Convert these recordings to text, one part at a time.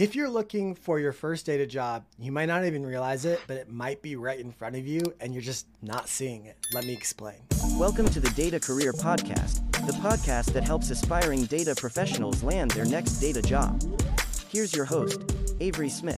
If you're looking for your first data job, you might not even realize it, but it might be right in front of you and you're just not seeing it. Let me explain. Welcome to the Data Career Podcast, the podcast that helps aspiring data professionals land their next data job. Here's your host, Avery Smith.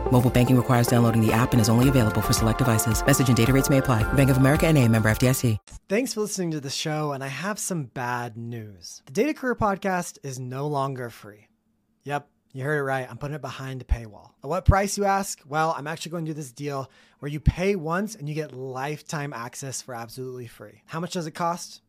Mobile banking requires downloading the app and is only available for select devices. Message and data rates may apply. Bank of America and a member FDIC. Thanks for listening to the show, and I have some bad news. The Data Career Podcast is no longer free. Yep, you heard it right. I'm putting it behind a paywall. At what price, you ask? Well, I'm actually going to do this deal where you pay once and you get lifetime access for absolutely free. How much does it cost?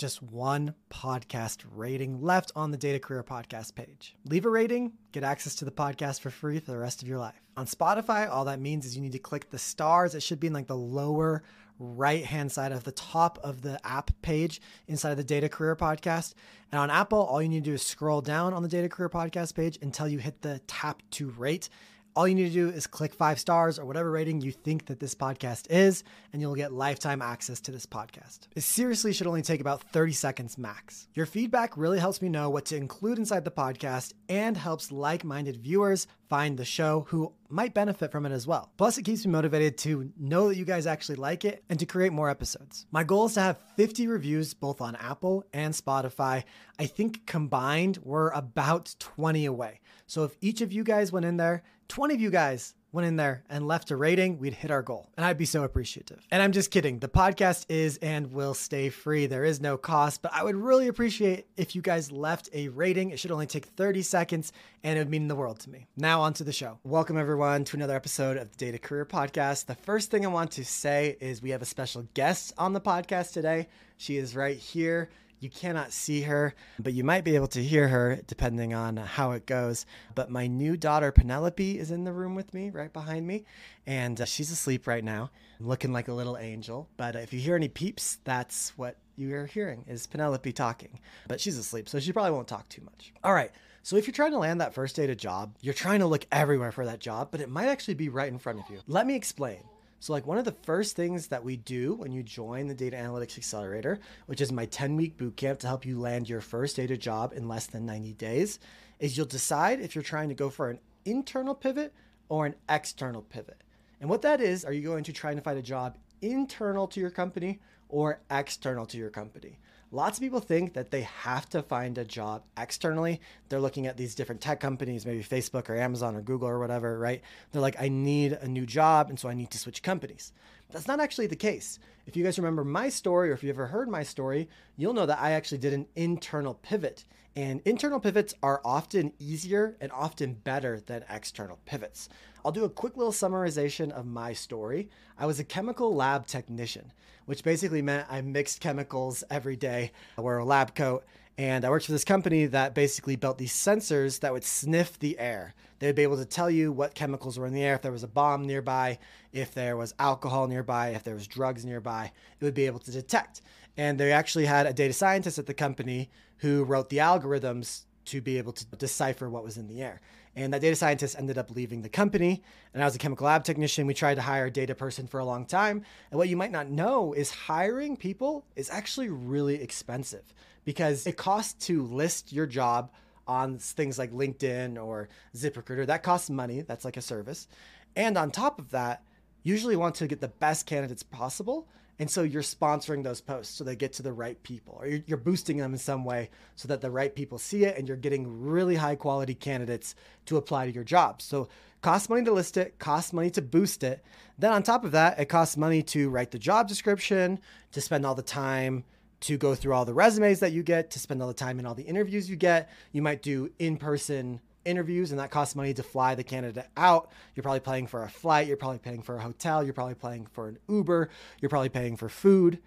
Just one podcast rating left on the Data Career Podcast page. Leave a rating, get access to the podcast for free for the rest of your life. On Spotify, all that means is you need to click the stars. It should be in like the lower right hand side of the top of the app page inside of the Data Career Podcast. And on Apple, all you need to do is scroll down on the Data Career Podcast page until you hit the tap to rate all you need to do is click five stars or whatever rating you think that this podcast is, and you'll get lifetime access to this podcast. It seriously should only take about 30 seconds max. Your feedback really helps me know what to include inside the podcast and helps like minded viewers find the show who might benefit from it as well. Plus, it keeps me motivated to know that you guys actually like it and to create more episodes. My goal is to have 50 reviews both on Apple and Spotify. I think combined, we're about 20 away. So if each of you guys went in there, 20 of you guys went in there and left a rating, we'd hit our goal. And I'd be so appreciative. And I'm just kidding. The podcast is and will stay free. There is no cost, but I would really appreciate if you guys left a rating. It should only take 30 seconds and it would mean the world to me. Now on to the show. Welcome everyone to another episode of the Data Career Podcast. The first thing I want to say is we have a special guest on the podcast today. She is right here. You cannot see her, but you might be able to hear her depending on how it goes. But my new daughter, Penelope, is in the room with me, right behind me, and uh, she's asleep right now, looking like a little angel. But if you hear any peeps, that's what you're hearing is Penelope talking. But she's asleep, so she probably won't talk too much. All right. So if you're trying to land that first data job, you're trying to look everywhere for that job, but it might actually be right in front of you. Let me explain. So, like one of the first things that we do when you join the Data Analytics Accelerator, which is my 10 week bootcamp to help you land your first data job in less than 90 days, is you'll decide if you're trying to go for an internal pivot or an external pivot. And what that is, are you going to try to find a job internal to your company or external to your company? Lots of people think that they have to find a job externally. They're looking at these different tech companies, maybe Facebook or Amazon or Google or whatever, right? They're like, I need a new job, and so I need to switch companies. That's not actually the case. If you guys remember my story, or if you ever heard my story, you'll know that I actually did an internal pivot. And internal pivots are often easier and often better than external pivots. I'll do a quick little summarization of my story. I was a chemical lab technician, which basically meant I mixed chemicals every day. I wore a lab coat and I worked for this company that basically built these sensors that would sniff the air. They'd be able to tell you what chemicals were in the air, if there was a bomb nearby, if there was alcohol nearby, if there was drugs nearby, it would be able to detect. And they actually had a data scientist at the company who wrote the algorithms to be able to decipher what was in the air. And that data scientist ended up leaving the company. And I was a chemical lab technician. We tried to hire a data person for a long time. And what you might not know is hiring people is actually really expensive because it costs to list your job on things like LinkedIn or ZipRecruiter. That costs money. That's like a service. And on top of that, usually want to get the best candidates possible. And so you're sponsoring those posts so they get to the right people, or you're, boosting them in some way so that the right people see it and you're getting really high quality candidates to apply to your job. So costs money to list it, costs money to boost it. Then on top of that, it costs money to write the job description, to spend all the time to go through all the resumes that you get, to spend all the time in all the interviews you get. You might do in person interviews, and that costs money to fly the candidate out. You're probably paying for a flight, you're probably paying for a hotel, you're probably paying for an Uber, you're probably paying for food.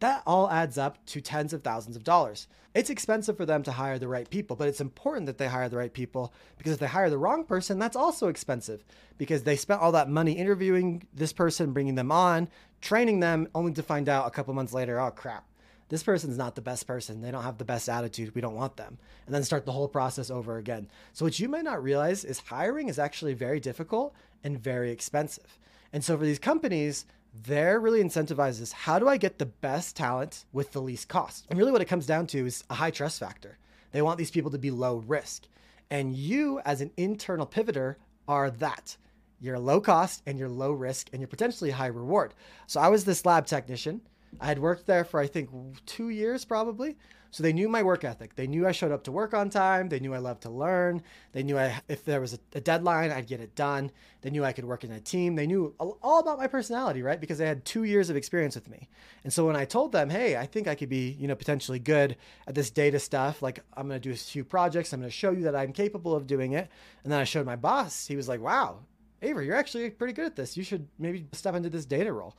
That all adds up to tens of thousands of dollars. It's expensive for them to hire the right people, but it's important that they hire the right people because if they hire the wrong person, that's also expensive because they spent all that money interviewing this person, bringing them on, training them, only to find out a couple months later, oh crap, this person's not the best person. They don't have the best attitude. We don't want them. And then start the whole process over again. So, what you might not realize is hiring is actually very difficult and very expensive. And so, for these companies, they're really incentivized is how do I get the best talent with the least cost? And really, what it comes down to is a high trust factor. They want these people to be low risk. And you, as an internal pivoter, are that. You're low cost and you're low risk and you're potentially high reward. So, I was this lab technician I had worked there for I think two years probably. So they knew my work ethic. They knew I showed up to work on time. They knew I loved to learn. They knew I, if there was a, a deadline, I'd get it done. They knew I could work in a team. They knew all about my personality, right? Because they had two years of experience with me. And so when I told them, hey, I think I could be, you know, potentially good at this data stuff, like I'm going to do a few projects, I'm going to show you that I'm capable of doing it. And then I showed my boss. He was like, wow, Avery, you're actually pretty good at this. You should maybe step into this data role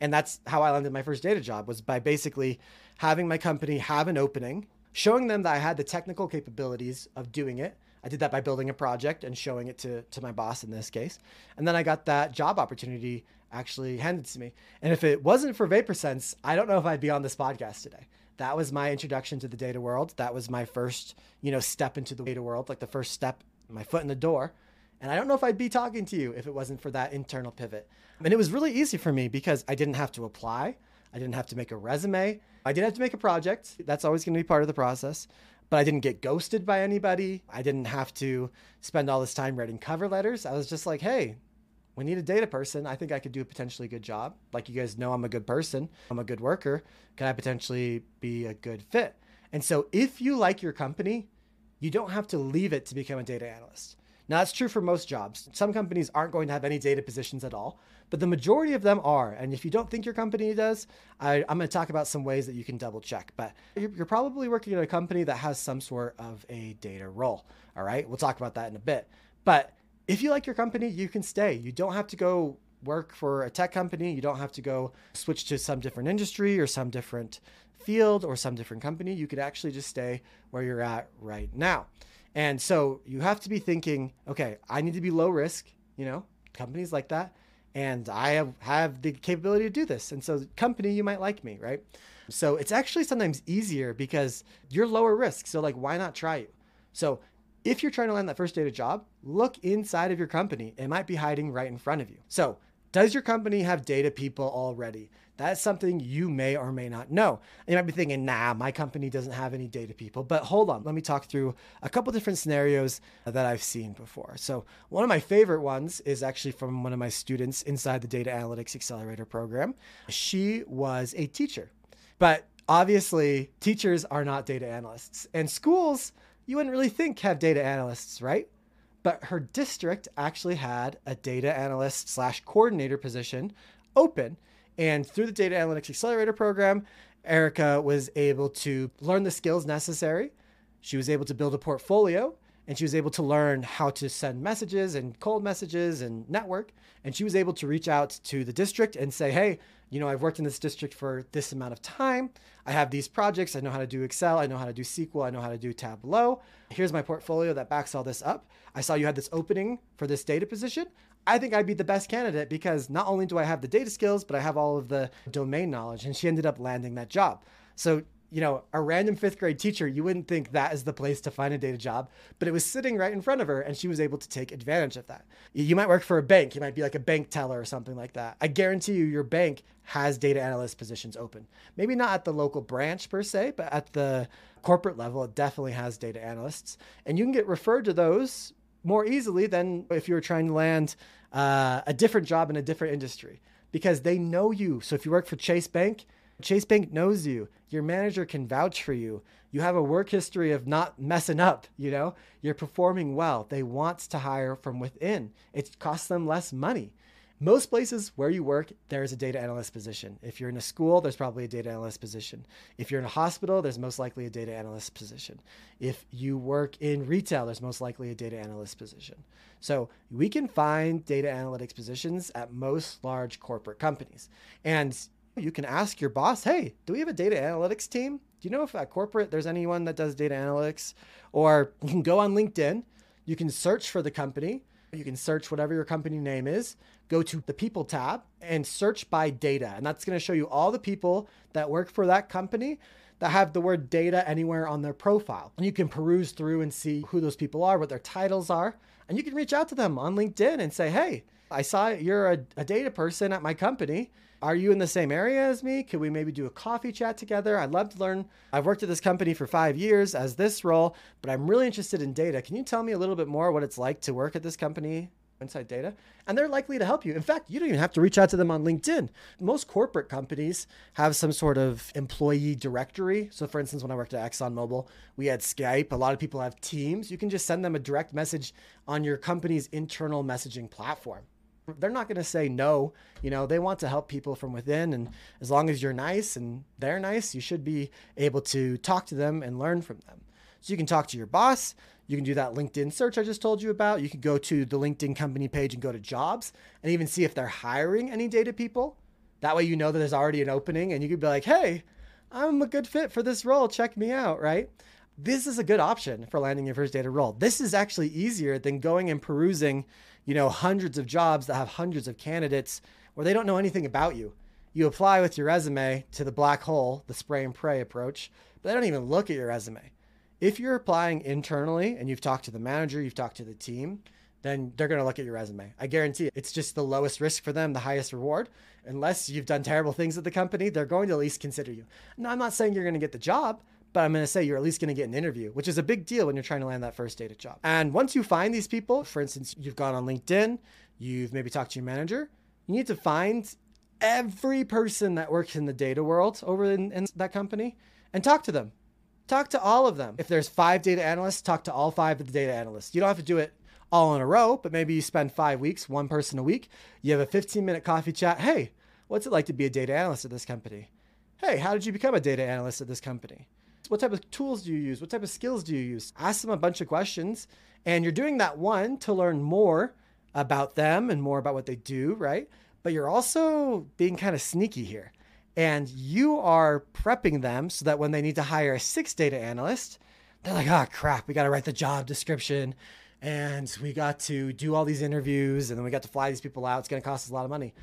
and that's how I landed my first data job was by basically having my company have an opening, showing them that I had the technical capabilities of doing it. I did that by building a project and showing it to, to my boss in this case. And then I got that job opportunity actually handed to me. And if it wasn't for Vaporsens, I don't know if I'd be on this podcast today. That was my introduction to the data world. That was my first, you know, step into the data world, like the first step, my foot in the door. And I don't know if I'd be talking to you if it wasn't for that internal pivot. And it was really easy for me because I didn't have to apply. I didn't have to make a resume. I didn't have to make a project. That's always going to be part of the process. But I didn't get ghosted by anybody. I didn't have to spend all this time writing cover letters. I was just like, hey, we need a data person. I think I could do a potentially good job. Like you guys know, I'm a good person, I'm a good worker. Can I potentially be a good fit? And so if you like your company, you don't have to leave it to become a data analyst. Now, that's true for most jobs. Some companies aren't going to have any data positions at all, but the majority of them are. And if you don't think your company does, I, am going to talk about some ways that you can double check. But you're, you're probably working at a company that has some sort of a data role. All right. We'll talk about that in a bit. But if you like your company, you can stay. You don't have to go work for a tech company. You don't have to go switch to some different industry or some different field or some different company. You could actually just stay where you're at right now. And so you have to be thinking, okay, I need to be low risk, you know, companies like that. And I have, have the capability to do this. And so, company, you might like me, right? So, it's actually sometimes easier because you're lower risk. So, like, why not try you? So, if you're trying to land that first data job, look inside of your company. It might be hiding right in front of you. So, does your company have data people already? That's something you may or may not know. you might be thinking, nah, my company doesn't have any data people. But hold on, let me talk through a couple different scenarios that I've seen before. So, one of my favorite ones is actually from one of my students inside the Data Analytics Accelerator program. She was a teacher, but obviously, teachers are not data analysts. And schools, you wouldn't really think have data analysts, right? But her district actually had a data analyst slash coordinator position open and through the Data Analytics Accelerator program, Erica was able to learn the skills necessary. She was able to build a portfolio and she was able to learn how to send messages and cold messages and network. And she was able to reach out to the district and say, hey, you know, I've worked in this district for this amount of time. I have these projects. I know how to do Excel. I know how to do SQL. I know how to do Tableau. Here's my portfolio that backs all this up. I saw you had this opening for this data position. I think I'd be the best candidate because not only do I have the data skills, but I have all of the domain knowledge. And she ended up landing that job. So, you know, a random fifth grade teacher, you wouldn't think that is the place to find a data job, but it was sitting right in front of her and she was able to take advantage of that. You might work for a bank, you might be like a bank teller or something like that. I guarantee you, your bank has data analyst positions open. Maybe not at the local branch per se, but at the corporate level, it definitely has data analysts. And you can get referred to those more easily than if you were trying to land uh, a different job in a different industry because they know you. So if you work for Chase Bank, Chase Bank knows you. Your manager can vouch for you. You have a work history of not messing up, you know? You're performing well. They want to hire from within. It costs them less money. Most places where you work, there's a data analyst position. If you're in a school, there's probably a data analyst position. If you're in a hospital, there's most likely a data analyst position. If you work in retail, there's most likely a data analyst position. So we can find data analytics positions at most large corporate companies. And you can ask your boss, hey, do we have a data analytics team? Do you know if at corporate there's anyone that does data analytics? Or you can go on LinkedIn, you can search for the company, you can search whatever your company name is, go to the people tab and search by data. And that's going to show you all the people that work for that company that have the word data anywhere on their profile. And you can peruse through and see who those people are, what their titles are. And you can reach out to them on LinkedIn and say, hey, I saw you're a, a data person at my company. Are you in the same area as me? Could we maybe do a coffee chat together? I'd love to learn. I've worked at this company for five years as this role, but I'm really interested in data. Can you tell me a little bit more what it's like to work at this company inside data and they're likely to help you in fact you don't even have to reach out to them on linkedin most corporate companies have some sort of employee directory so for instance when i worked at exxonmobil we had skype a lot of people have teams you can just send them a direct message on your company's internal messaging platform they're not going to say no. You know, they want to help people from within. And as long as you're nice and they're nice, you should be able to talk to them and learn from them. So you can talk to your boss. You can do that LinkedIn search I just told you about. You can go to the LinkedIn company page and go to jobs and even see if they're hiring any data people. That way, you know that there's already an opening and you could be like, hey, I'm a good fit for this role. Check me out, right? This is a good option for landing your first data role. This is actually easier than going and perusing you know, hundreds of jobs that have hundreds of candidates where they don't know anything about you. You apply with your resume to the black hole, the spray and pray approach, but they don't even look at your resume. If you're applying internally and you've talked to the manager, you've talked to the team, then they're going to look at your resume. I guarantee it. It's just the lowest risk for them, the highest reward. Unless you've done terrible things at the company, they're going to at least consider you. Now, I'm not saying you're going to get the job, but I'm going to say you're at least going to get an interview, which is a big deal when you're trying to land that first data job. And once you find these people, for instance, you've gone on LinkedIn, you've maybe talked to your manager, you need to find every person that works in the data world over in, in that company and talk to them. Talk to all of them. If there's five data analysts, talk to all five of the data analysts. You don't have to do it all in a row, but maybe you spend five weeks, one person a week. You have a 15 minute coffee chat. Hey, what's it like to be a data analyst at this company? Hey, how did you become a data analyst at this company? What type of tools do you use? What type of skills do you use? Ask them a bunch of questions. And you're doing that one to learn more about them and more about what they do, right? But you're also being kind of sneaky here. And you are prepping them so that when they need to hire a six data analyst, they're like, oh crap, we got to write the job description and we got to do all these interviews and then we got to fly these people out. It's going to cost us a lot of money.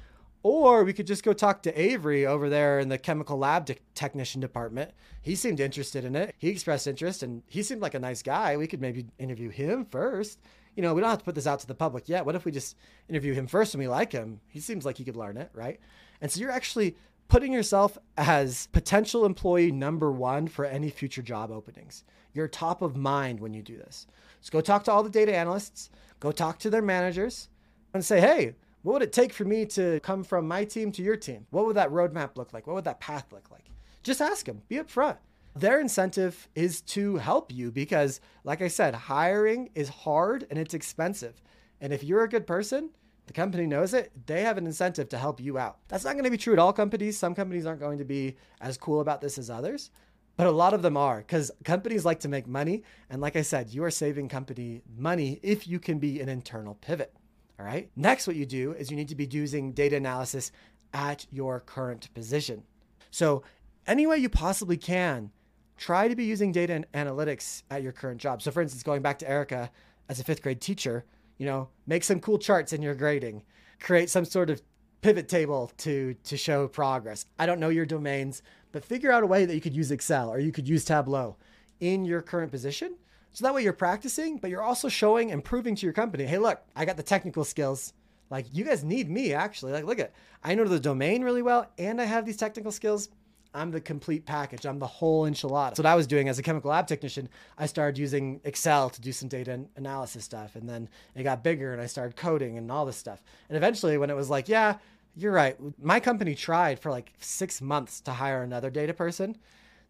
Or we could just go talk to Avery over there in the chemical lab de- technician department. He seemed interested in it. He expressed interest and he seemed like a nice guy. We could maybe interview him first. You know, we don't have to put this out to the public yet. What if we just interview him first and we like him? He seems like he could learn it, right? And so you're actually putting yourself as potential employee number one for any future job openings. You're top of mind when you do this. So go talk to all the data analysts, go talk to their managers, and say, hey, what would it take for me to come from my team to your team? What would that roadmap look like? What would that path look like? Just ask them, be upfront. Their incentive is to help you because, like I said, hiring is hard and it's expensive. And if you're a good person, the company knows it, they have an incentive to help you out. That's not going to be true at all companies. Some companies aren't going to be as cool about this as others, but a lot of them are because companies like to make money. And like I said, you are saving company money if you can be an internal pivot. All right. Next, what you do is you need to be using data analysis at your current position. So, any way you possibly can, try to be using data and analytics at your current job. So, for instance, going back to Erica as a fifth grade teacher, you know, make some cool charts in your grading, create some sort of pivot table to to show progress. I don't know your domains, but figure out a way that you could use Excel or you could use Tableau in your current position so that way you're practicing, but you're also showing and proving to your company, hey, look, I got the technical skills. Like you guys need me actually. Like, look at I know the domain really well and I have these technical skills. I'm the complete package. I'm the whole enchilada. So what I was doing as a chemical lab technician, I started using Excel to do some data analysis stuff. And then it got bigger and I started coding and all this stuff. And eventually when it was like, yeah, you're right. My company tried for like six months to hire another data person.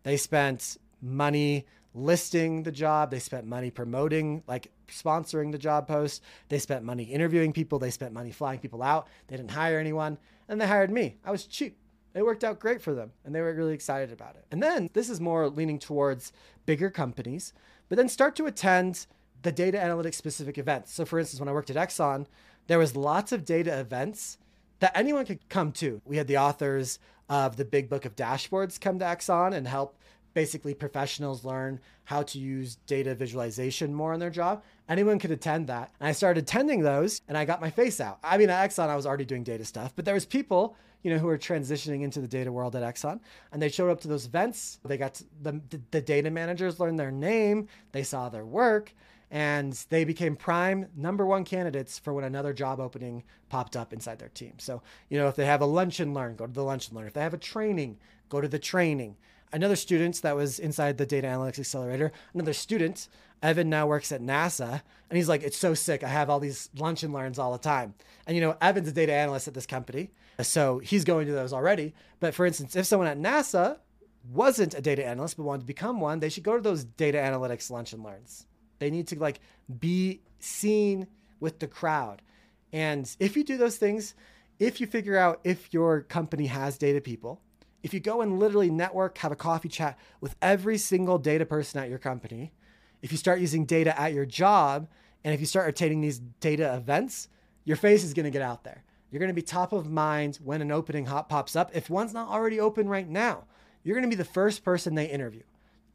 They spent money listing the job. They spent money promoting, like sponsoring the job post. They spent money interviewing people. They spent money flying people out. They didn't hire anyone. And they hired me. I was cheap. It worked out great for them and they were really excited about it. And then this is more leaning towards bigger companies, but then start to attend the data analytics specific events. So, for instance, when I worked at Exxon, there was lots of data events that anyone could come to. We had the authors of the Big Book of Dashboards come to Exxon and help basically professionals learn how to use data visualization more in their job. Anyone could attend that. And I started attending those and I got my face out. I mean, at Exxon, I was already doing data stuff, but there was people, you know, who were transitioning into the data world at Exxon and they showed up to those events. They got the, the data managers learned their name. They saw their work and they became prime number one candidates for when another job opening popped up inside their team. So, you know, if they have a lunch and learn, go to the lunch and learn. If they have a training, go to the training another student that was inside the data analytics accelerator, another student, Evan now works at NASA, and he's like, it's so sick. I have all these lunch and learns all the time. And you know, Evan's a data analyst at this company, so he's going to those already. But for instance, if someone at NASA wasn't a data analyst but wanted to become one, they should go to those data analytics lunch and learns. They need to like be seen with the crowd. And if you do those things, if you figure out if your company has data people, if you go and literally network, have a coffee chat with every single data person at your company, if you start using data at your job, and if you start attending these data events, your face is going to get out there. You're going to be top of mind when an opening hot pops up. If one's not already open right now, you're going to be the first person they interview.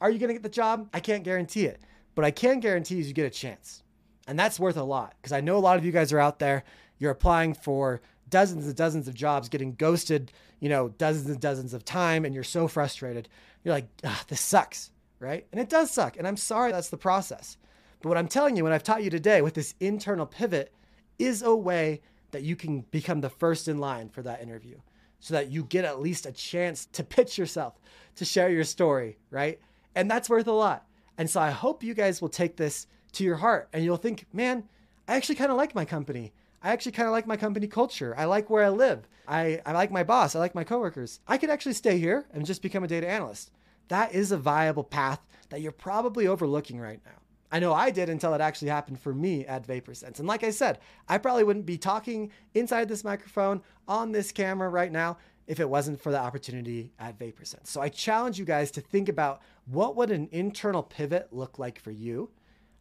Are you going to get the job? I can't guarantee it, but I can guarantee you get a chance. And that's worth a lot because I know a lot of you guys are out there. You're applying for dozens and dozens of jobs, getting ghosted, you know, dozens and dozens of time, and you're so frustrated. You're like, ah, this sucks, right? And it does suck. And I'm sorry that's the process. But what I'm telling you, what I've taught you today with this internal pivot is a way that you can become the first in line for that interview so that you get at least a chance to pitch yourself, to share your story, right? And that's worth a lot. And so I hope you guys will take this to your heart and you'll think, man, I actually kind of like my company. I actually kind of like my company culture. I like where I live. I, I like my boss. I like my coworkers. I could actually stay here and just become a data analyst. That is a viable path that you're probably overlooking right now. I know I did until it actually happened for me at Vaporsens. And like I said, I probably wouldn't be talking inside this microphone on this camera right now if it wasn't for the opportunity at Vaporsens. So I challenge you guys to think about what would an internal pivot look like for you?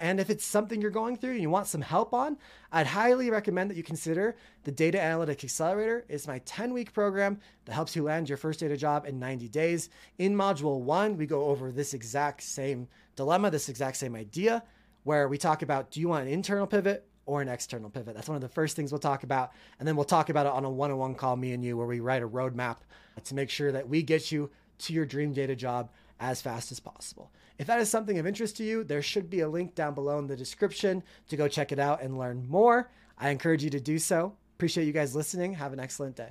And if it's something you're going through and you want some help on, I'd highly recommend that you consider the Data Analytics Accelerator. It's my 10-week program that helps you land your first data job in 90 days. In module 1, we go over this exact same dilemma, this exact same idea where we talk about do you want an internal pivot or an external pivot? That's one of the first things we'll talk about. And then we'll talk about it on a one-on-one call me and you where we write a roadmap to make sure that we get you to your dream data job as fast as possible. If that is something of interest to you, there should be a link down below in the description to go check it out and learn more. I encourage you to do so. Appreciate you guys listening. Have an excellent day.